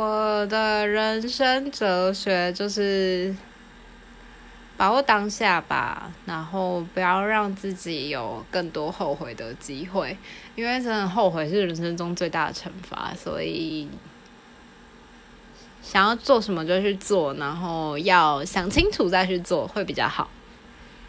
我的人生哲学就是把握当下吧然后不要让自己有更多后悔的机会因为真的后悔是人生中最大的惩罚所以想要做什么就去做然后要想清楚再去做会比较好。